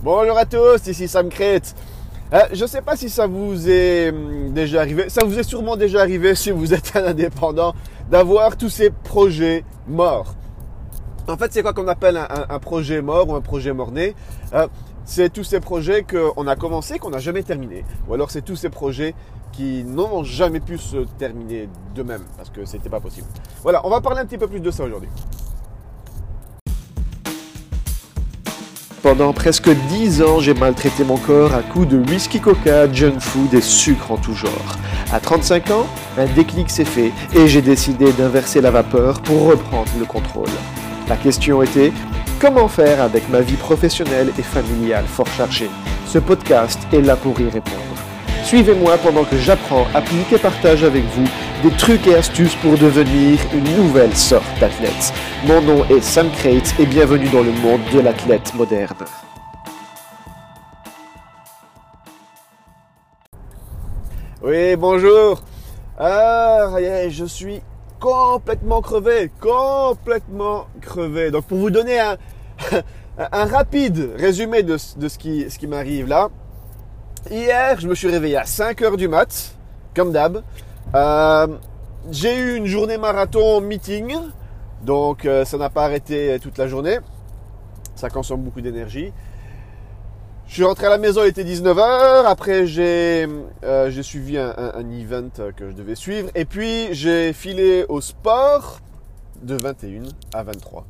Bonjour à tous, ici Sam Crête. Euh, je ne sais pas si ça vous est hum, déjà arrivé, ça vous est sûrement déjà arrivé si vous êtes un indépendant, d'avoir tous ces projets morts. En fait, c'est quoi qu'on appelle un, projet mort ou un projet mort-né? Euh, C'est tous ces projets qu'on a commencé, qu'on n'a jamais terminé. Ou alors c'est tous ces projets qui n'ont jamais pu se terminer d'eux-mêmes parce que c'était pas possible. Voilà, on va parler un petit peu plus de ça aujourd'hui. Pendant presque 10 ans, j'ai maltraité mon corps à coups de whisky coca, junk food et sucre en tout genre. À 35 ans, un déclic s'est fait et j'ai décidé d'inverser la vapeur pour reprendre le contrôle. La question était comment faire avec ma vie professionnelle et familiale fort chargée? Ce podcast est là pour y répondre. Suivez-moi pendant que j'apprends, applique et partage avec vous des trucs et astuces pour devenir une nouvelle sorte d'athlète. Mon nom est Sam Crate et bienvenue dans le monde de l'athlète moderne. Oui, bonjour. Ah, je suis complètement crevé, complètement crevé. Donc pour vous donner un, rapide résumé de, ce qui, m'arrive là, hier je me suis réveillé à 5h du mat, comme d'hab. Euh, j'ai eu une journée marathon meeting, donc euh, ça n'a pas arrêté toute la journée. Ça consomme beaucoup d'énergie. Je suis rentré à la maison, il était 19h. Après, j'ai euh, suivi un, un, event que je devais suivre. Et puis, j'ai filé au sport de 21 à 23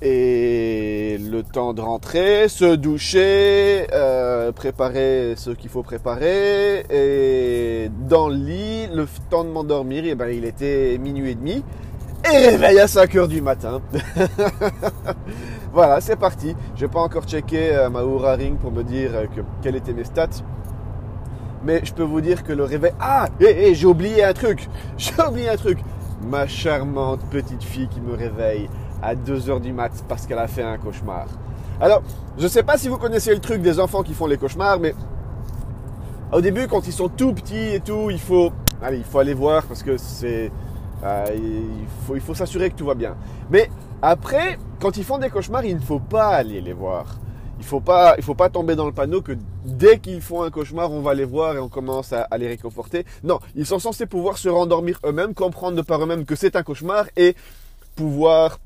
et le temps de rentrer, se doucher, euh, préparer ce qu'il faut préparer et dans le lit, le temps de m'endormir, et eh ben il était minuit et demi et réveil à 5 heures du matin. voilà, c'est parti. J'ai pas encore checké euh, ma Oura Ring pour me dire euh, que, quelles étaient mes stats. Mais je peux vous dire que le réveil... Ah et j'ai oublié un truc J'ai oublié un truc Ma charmante petite fille qui me réveille à 2h du mat parce qu'elle a fait un cauchemar. Alors, je ne sais pas si vous connaissez le truc des enfants qui font les cauchemars, mais au début, quand ils sont tout petits et tout, il faut, aller voir parce que c'est, euh, il faut, il faut s'assurer que tout va bien. Mais après, quand ils font des cauchemars, il ne faut pas aller les voir. Il faut pas, il faut pas tomber dans le panneau que dès qu'ils font un cauchemar, on va les voir et on commence à, à les réconforter. Non, ils sont censés pouvoir se rendormir eux-mêmes, comprendre de par eux-mêmes que c'est un cauchemar et pouvoir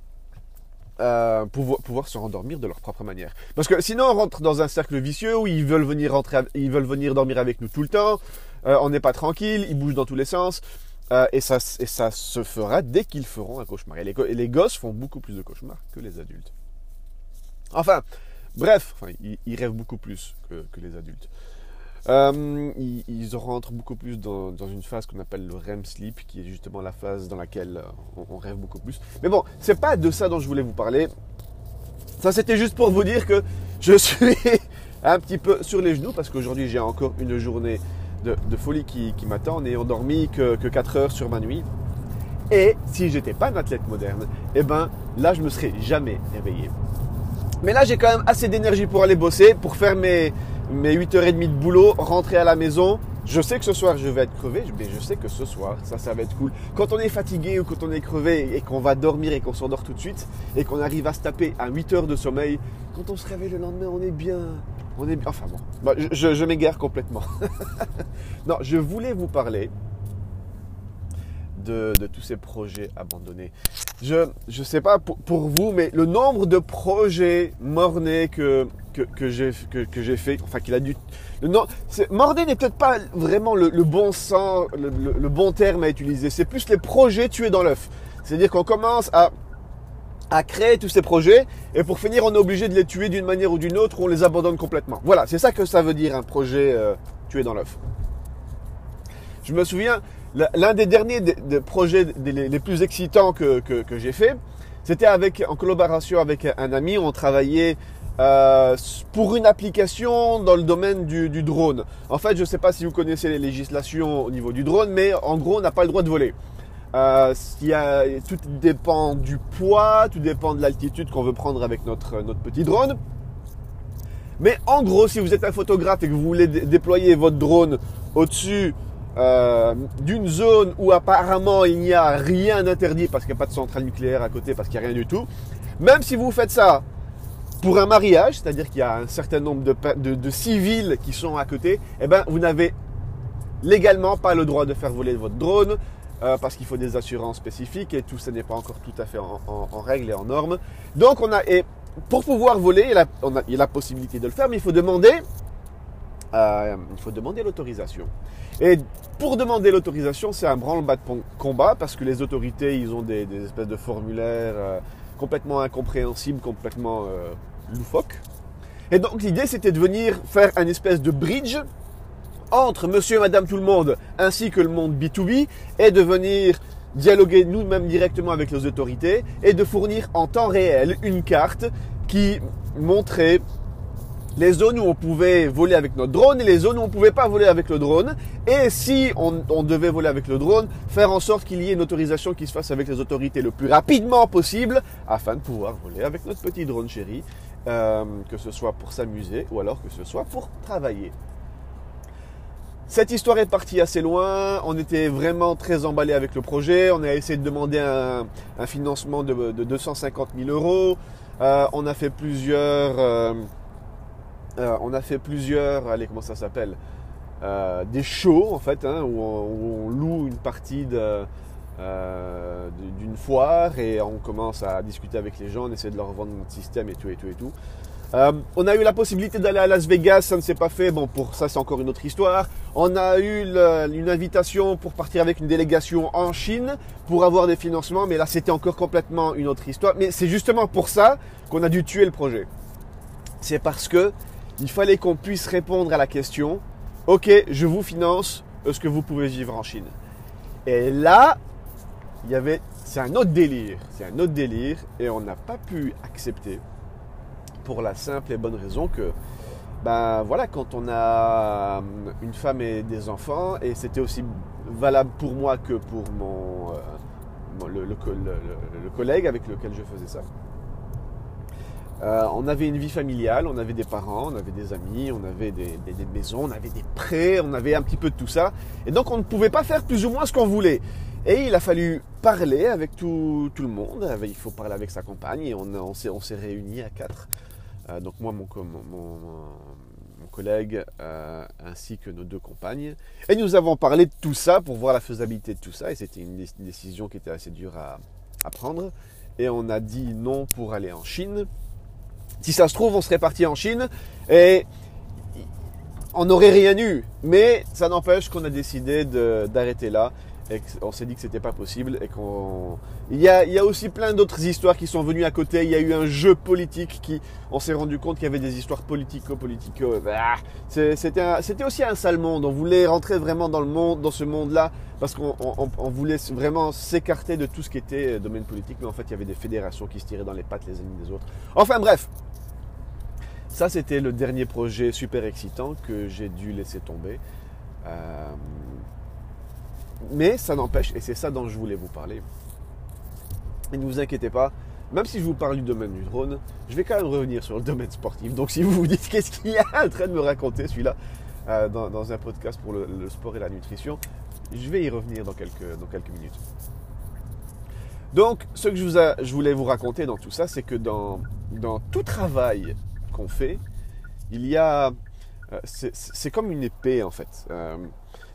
euh, pouvoir, se rendormir de leur propre manière. Parce que sinon, on rentre dans un cercle vicieux où ils veulent venir rentrer, ils veulent venir dormir avec nous tout le temps. Euh, on n'est pas tranquille, ils bougent dans tous les sens. Euh, et, ça, et ça se fera dès qu'ils feront un cauchemar. Et les, et les, gosses font beaucoup plus de cauchemars que les adultes. Enfin, bref, ils, rêvent beaucoup plus que les adultes. Euh, ils, rentrent beaucoup plus dans, une phase qu'on appelle le REM sleep, qui est justement la phase dans laquelle euh, on, rêve beaucoup plus. Mais bon, c'est pas de ça dont je voulais vous parler. Ça, c'était juste pour vous dire que je suis un petit peu sur les genoux parce qu'aujourd'hui j'ai encore une journée de, folie qui, m'attend, n'ayant dormi que, que 4 heures sur ma nuit. Et si j'étais pas un athlète moderne, eh ben là je me serais jamais réveillé. Mais là j'ai quand même assez d'énergie pour aller bosser, pour faire mes, mes 8h30 de boulot, rentrer à la maison. Je sais que ce soir je vais être crevé, mais je sais que ce soir, ça, ça va être cool. Quand on est fatigué ou quand on est crevé et qu'on va dormir et qu'on s'endort tout de suite et qu'on arrive à se taper à 8 heures de sommeil, quand on se réveille le lendemain, on est bien. On est bien. Enfin bon, je, je m'égare complètement. non, je voulais vous parler de, tous ces projets abandonnés. Je ne sais pas pour, vous, mais le nombre de projets mornés que, que, que j'ai que, fait, enfin qu'il a dû... Le, n'est peut-être pas vraiment le, bon sens, le, bon terme à utiliser. C'est plus les projets tués dans l'œuf. C'est-à-dire qu'on commence à, à créer tous ces projets et pour finir, on est obligé de les tuer d'une manière ou d'une autre ou on les abandonne complètement. Voilà, c'est ça que ça veut dire un projet euh, tué dans l'œuf. Je me souviens, L'un des derniers projets les plus excitants que, j'ai fait, c'était avec en collaboration avec un ami. On travaillait euh, pour une application dans le domaine du, drone. En fait, je ne sais pas si vous connaissez les législations au niveau du drone, mais en gros, on n'a pas le droit de voler. Euh, tout dépend du poids, tout dépend de l'altitude qu'on veut prendre avec notre, notre petit drone. Mais en gros, si vous êtes un photographe et que vous voulez déployer votre drone au-dessus euh, d'une zone où apparemment il n'y a rien d'interdit parce qu'il n'y a pas de centrale nucléaire à côté, parce qu'il n'y a rien du tout, même si vous faites ça pour un mariage, c'est-à-dire qu'il y a un certain nombre de, de, civils qui sont à côté, eh ben, vous n'avez légalement pas le droit de faire voler votre drone euh, parce qu'il faut des assurances spécifiques et tout ça n'est pas encore tout à fait en, règle et en norme. Donc on a et pour pouvoir voler, il y a la possibilité de le faire, mais il faut demander euh, il faut demander l'autorisation. Et pour demander l'autorisation, c'est un branle-bas de combat parce que les autorités, ils ont des, espèces de formulaires euh, complètement incompréhensibles, complètement euh, loufoques. Et donc l'idée, c'était de venir faire un espèce de bridge entre monsieur et madame tout le monde ainsi que le monde B2B et de venir dialoguer nous-mêmes directement avec les autorités et de fournir en temps réel une carte qui montrait les zones où on pouvait voler avec notre drone et les zones où on ne pouvait pas voler avec le drone. Et si on, devait voler avec le drone, faire en sorte qu'il y ait une autorisation qui se fasse avec les autorités le plus rapidement possible afin de pouvoir voler avec notre petit drone chéri, euh, que ce soit pour s'amuser ou alors que ce soit pour travailler. Cette histoire est partie assez loin, on était vraiment très emballé avec le projet, on a essayé de demander un, financement de, de, 250 000 euros, euh, on a fait plusieurs... Euh, euh, on a fait plusieurs, allez, comment ça s'appelle euh, Des shows, en fait, hein, où, on, loue une partie de, euh, d'une foire et on commence à discuter avec les gens, on essaie de leur vendre notre système et tout, et tout, et tout. On a eu la possibilité d'aller à Las Vegas, ça ne s'est pas fait. Bon, pour ça, c'est encore une autre histoire. On a eu une invitation pour partir avec une délégation en Chine pour avoir des financements, mais là, c'était encore complètement une autre histoire. Mais c'est justement pour ça qu'on a dû tuer le projet. C'est parce que il fallait qu'on puisse répondre à la question, ok, je vous finance, est-ce que vous pouvez vivre en Chine? Et là, il y avait, c'est un autre délire, c'est un autre délire, et on n'a pas pu accepter pour la simple et bonne raison que, ben voilà, quand on a une femme et des enfants, et c'était aussi valable pour moi que pour mon, euh, le collègue avec lequel je faisais ça. Euh, on avait une vie familiale, on avait des parents, on avait des amis, on avait des, maisons, on avait des prêts, on avait un petit peu de tout ça. Et donc on ne pouvait pas faire plus ou moins ce qu'on voulait. Et il a fallu parler avec tout, le monde. Il faut parler avec sa compagne et on, s'est réunis à quatre. Euh, donc moi, mon, collègue, euh, ainsi que nos deux compagnes. Et nous avons parlé de tout ça pour voir la faisabilité de tout ça. Et c'était une, décision qui était assez dure à prendre. Et on a dit non pour aller en Chine. Si ça se trouve, on serait parti en Chine et on n'aurait rien eu. Mais ça n'empêche qu'on a décidé d'arrêter là. Et on s'est dit que c'était pas possible et qu'on. Il y a, il y a aussi plein d'autres histoires qui sont venues à côté. Il y a eu un jeu politique qui, on s'est rendu compte qu'il y avait des histoires politico-politico. Bah, c'était aussi un sale monde. On voulait rentrer vraiment dans le monde, dans ce monde-là, parce qu'on on, voulait vraiment s'écarter de tout ce qui était domaine politique. Mais en fait, il y avait des fédérations qui se tiraient dans les pattes les unes des autres. Enfin bref, ça, c'était le dernier projet super excitant que j'ai dû laisser tomber. Euh, mais ça n'empêche, et c'est ça dont je voulais vous parler. Et ne vous inquiétez pas, même si je vous parle du domaine du drone, je vais quand même revenir sur le domaine sportif. Donc si vous vous dites qu'est-ce qu'il y a en train de me raconter celui-là euh, dans, un podcast pour le, sport et la nutrition, je vais y revenir dans quelques, minutes. Donc ce que je, voulais vous raconter dans tout ça, c'est que dans, dans tout travail qu'on fait, il y a. Euh, c'est comme une épée en fait. Euh,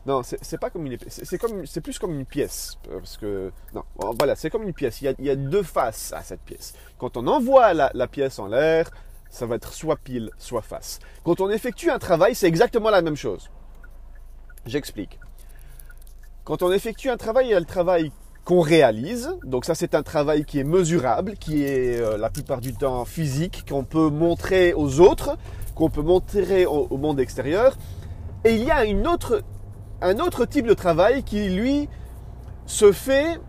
non, c'est pas comme une. C'est comme, c'est plus comme une pièce parce que non, voilà, c'est comme une pièce. Il y, a, il y, a, deux faces à cette pièce. Quand on envoie la, pièce en l'air, ça va être soit pile, soit face. Quand on effectue un travail, c'est exactement la même chose. J'explique. Quand on effectue un travail, il y a le travail qu'on réalise. Donc ça, c'est un travail qui est mesurable, qui est euh, la plupart du temps physique, qu'on peut montrer aux autres, qu'on peut montrer au, monde extérieur. Et il y a une autre, un autre type de travail qui, lui, se fait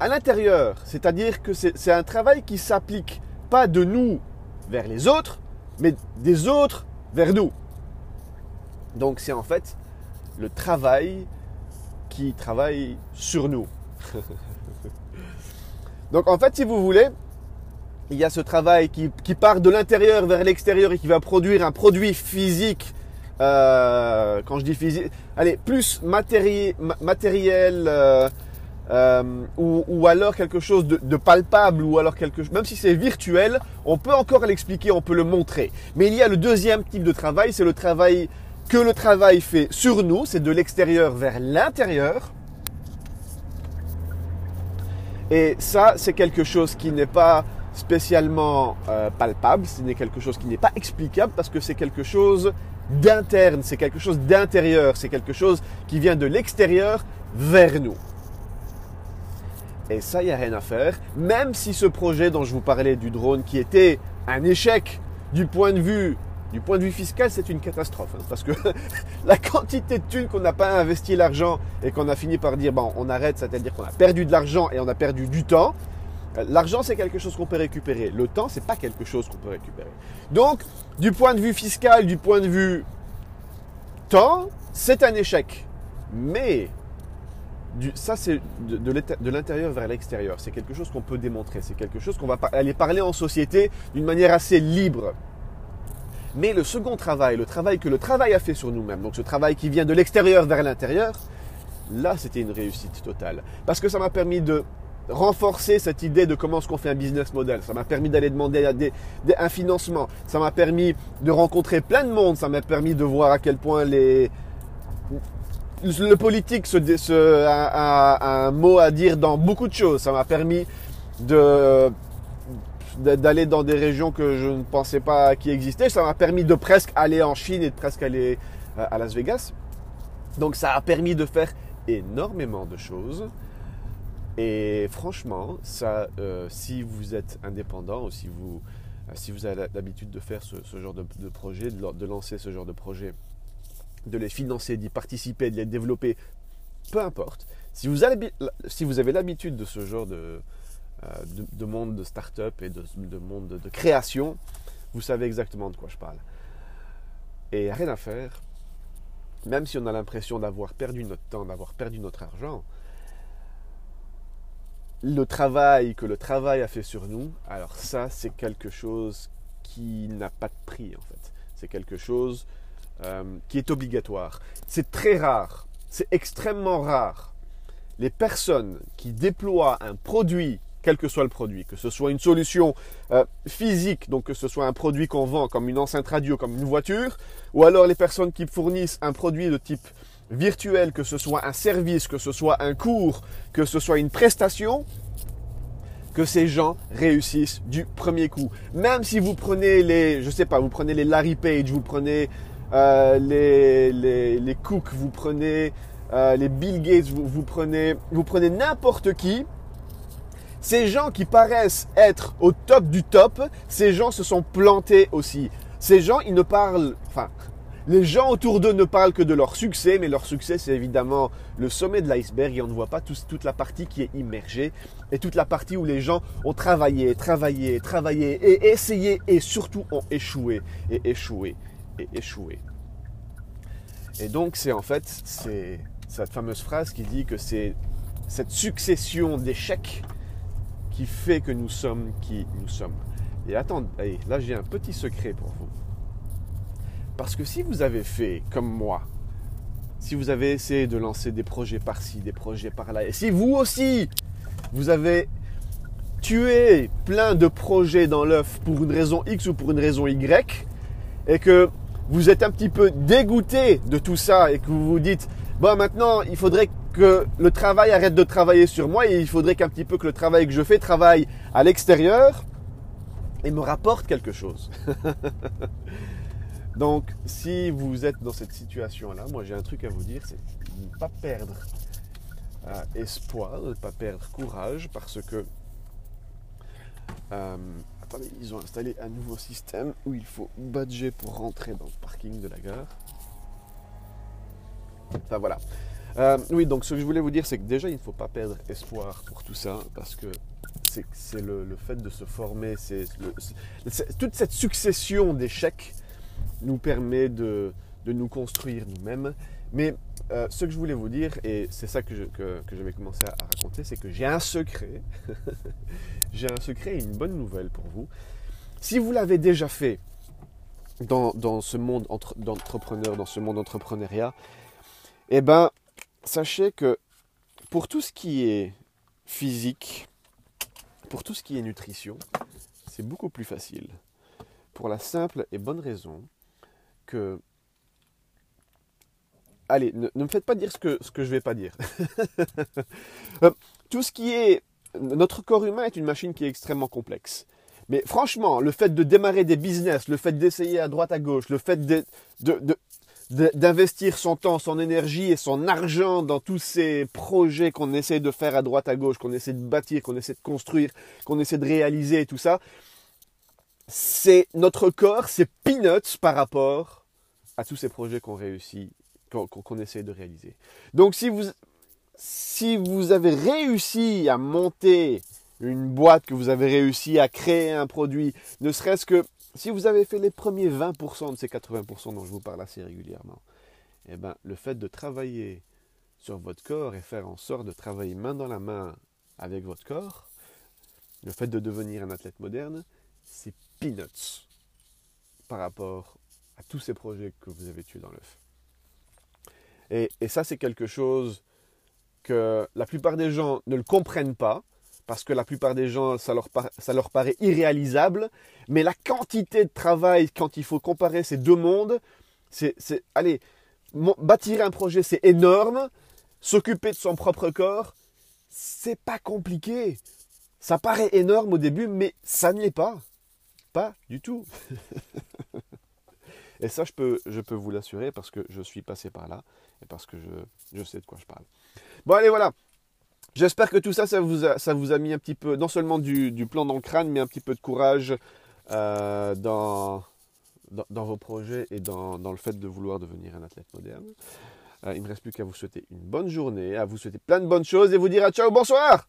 à l'intérieur. C'est-à-dire que c'est un travail qui s'applique pas de nous vers les autres, mais des autres vers nous. Donc c'est en fait le travail qui travaille sur nous. Donc en fait, si vous voulez, il y a ce travail qui, qui part de l'intérieur vers l'extérieur et qui va produire un produit physique. Euh, quand je dis physique, allez, plus matéri matériel, euh, euh, ou, alors quelque chose de, de, palpable, ou alors quelque même si c'est virtuel, on peut encore l'expliquer, on peut le montrer. Mais il y a le deuxième type de travail, c'est le travail que le travail fait sur nous, c'est de l'extérieur vers l'intérieur. Et ça, c'est quelque chose qui n'est pas spécialement palpable, ce n'est quelque chose qui n'est pas explicable parce que c'est quelque chose d'interne, c'est quelque chose d'intérieur, c'est quelque chose qui vient de l'extérieur vers nous. Et ça, il n'y a rien à faire, même si ce projet dont je vous parlais du drone, qui était un échec du point de vue du point de vue fiscal, c'est une catastrophe. Hein, parce que la quantité de thunes qu'on n'a pas investi l'argent et qu'on a fini par dire, bon, on arrête, c'est-à-dire qu'on a perdu de l'argent et on a perdu du temps. L'argent, c'est quelque chose qu'on peut récupérer. Le temps, c'est pas quelque chose qu'on peut récupérer. Donc, du point de vue fiscal, du point de vue temps, c'est un échec. Mais ça, c'est de, l'intérieur vers l'extérieur. C'est quelque chose qu'on peut démontrer. C'est quelque chose qu'on va aller parler en société d'une manière assez libre. Mais le second travail, le travail que le travail a fait sur nous-mêmes, donc ce travail qui vient de l'extérieur vers l'intérieur, là, c'était une réussite totale. Parce que ça m'a permis de renforcer cette idée de comment est-ce qu'on fait un business model. Ça m'a permis d'aller demander un financement. Ça m'a permis de rencontrer plein de monde. Ça m'a permis de voir à quel point le politique a, un mot à dire dans beaucoup de choses. Ça m'a permis d'aller dans des régions que je ne pensais pas qui existaient. Ça m'a permis de presque aller en Chine et de presque aller euh, à Las Vegas. Donc ça a permis de faire énormément de choses. Et franchement, ça, euh, si vous êtes indépendant ou si vous, euh, si vous avez l'habitude de faire ce, genre de, projet, de, lancer ce genre de projet, de les financer, d'y participer, de les développer, peu importe. Si vous avez, l'habitude de ce genre euh, de, monde de start-up et de, monde de, création, vous savez exactement de quoi je parle. Et rien à faire, même si on a l'impression d'avoir perdu notre temps, d'avoir perdu notre argent, le travail que le travail a fait sur nous, alors ça, c'est quelque chose qui n'a pas de prix en fait. C'est quelque chose euh, qui est obligatoire. C'est très rare, c'est extrêmement rare. Les personnes qui déploient un produit quel que soit le produit, que ce soit une solution euh, physique, donc que ce soit un produit qu'on vend comme une enceinte radio, comme une voiture, ou alors les personnes qui fournissent un produit de type virtuel, que ce soit un service, que ce soit un cours, que ce soit une prestation, que ces gens réussissent du premier coup. Même si vous prenez les, je sais pas, vous prenez les Larry Page, vous prenez euh, les, les, les Cook, vous prenez euh, les Bill Gates, vous, vous prenez, vous prenez n'importe qui, ces gens qui paraissent être au top du top, ces gens se sont plantés aussi. Ces gens, ils ne parlent, enfin, les gens autour d'eux ne parlent que de leur succès, mais leur succès, c'est évidemment le sommet de l'iceberg et on ne voit pas toute la partie qui est immergée et toute la partie où les gens ont travaillé, travaillé, travaillé et essayé et surtout ont échoué et échoué et échoué. Et donc, c'est en fait, cette fameuse phrase qui dit que c'est cette succession d'échecs qui fait que nous sommes qui nous sommes. Et attendez, là j'ai un petit secret pour vous. Parce que si vous avez fait comme moi, si vous avez essayé de lancer des projets par-ci, des projets par-là, et si vous aussi, vous avez tué plein de projets dans l'œuf pour une raison X ou pour une raison Y, et que vous êtes un petit peu dégoûté de tout ça, et que vous vous dites, bon maintenant il faudrait que le travail arrête de travailler sur moi et il faudrait qu'un petit peu que le travail que je fais travaille à l'extérieur et me rapporte quelque chose. Donc, si vous êtes dans cette situation-là, moi j'ai un truc à vous dire, c'est de ne pas perdre euh, espoir, ne pas perdre courage, parce que euh, attendez, ils ont installé un nouveau système où il faut badger pour rentrer dans le parking de la gare. Enfin voilà. Euh, oui, donc ce que je voulais vous dire, c'est que déjà, il ne faut pas perdre espoir pour tout ça, parce que c'est le, fait de se former, c'est toute cette succession d'échecs nous permet de, nous construire nous-mêmes. Mais euh, ce que je voulais vous dire, et c'est ça que je, que, vais commencer à, raconter, c'est que j'ai un secret. j'ai un secret et une bonne nouvelle pour vous. Si vous l'avez déjà fait dans, dans ce monde d'entrepreneur, dans ce monde d'entrepreneuriat, eh ben, sachez que pour tout ce qui est physique, pour tout ce qui est nutrition, c'est beaucoup plus facile. Pour la simple et bonne raison que... Allez, ne, me faites pas dire ce que, je ne vais pas dire. Euh, tout ce qui est... Notre corps humain est une machine qui est extrêmement complexe. Mais franchement, le fait de démarrer des business, le fait d'essayer à droite à gauche, le fait d'investir son temps, son énergie et son argent dans tous ces projets qu'on essaie de faire à droite à gauche, qu'on essaie de bâtir, qu'on essaie de construire, qu'on essaie de réaliser et tout ça, c'est notre corps, c'est peanuts par rapport à tous ces projets qu'on réussit, qu'on essaie de réaliser. Donc si vous, si vous avez réussi à monter une boîte, que vous avez réussi à créer un produit, ne serait-ce que si vous avez fait les premiers 20% de ces 80% dont je vous parle assez régulièrement, eh ben, le fait de travailler sur votre corps et faire en sorte de travailler main dans la main avec votre corps, le fait de devenir un athlète moderne, c'est peanuts par rapport à tous ces projets que vous avez tués dans l'œuf. Et, et ça, c'est quelque chose que la plupart des gens ne le comprennent pas, parce que la plupart des gens, ça leur, ça leur paraît irréalisable. Mais la quantité de travail, quand il faut comparer ces deux mondes, c'est, allez, bâtir un projet, c'est énorme. S'occuper de son propre corps, c'est pas compliqué. Ça paraît énorme au début, mais ça ne l'est pas. Du tout. et ça, je peux, je peux vous l'assurer parce que je suis passé par là et parce que je, sais de quoi je parle. Bon, allez, voilà. J'espère que tout ça, ça vous, a, mis un petit peu, non seulement du, plan dans le crâne, mais un petit peu de courage euh, dans, vos projets et dans, le fait de vouloir devenir un athlète moderne. Euh, il me reste plus qu'à vous souhaiter une bonne journée, à vous souhaiter plein de bonnes choses et vous dire à ciao, bonsoir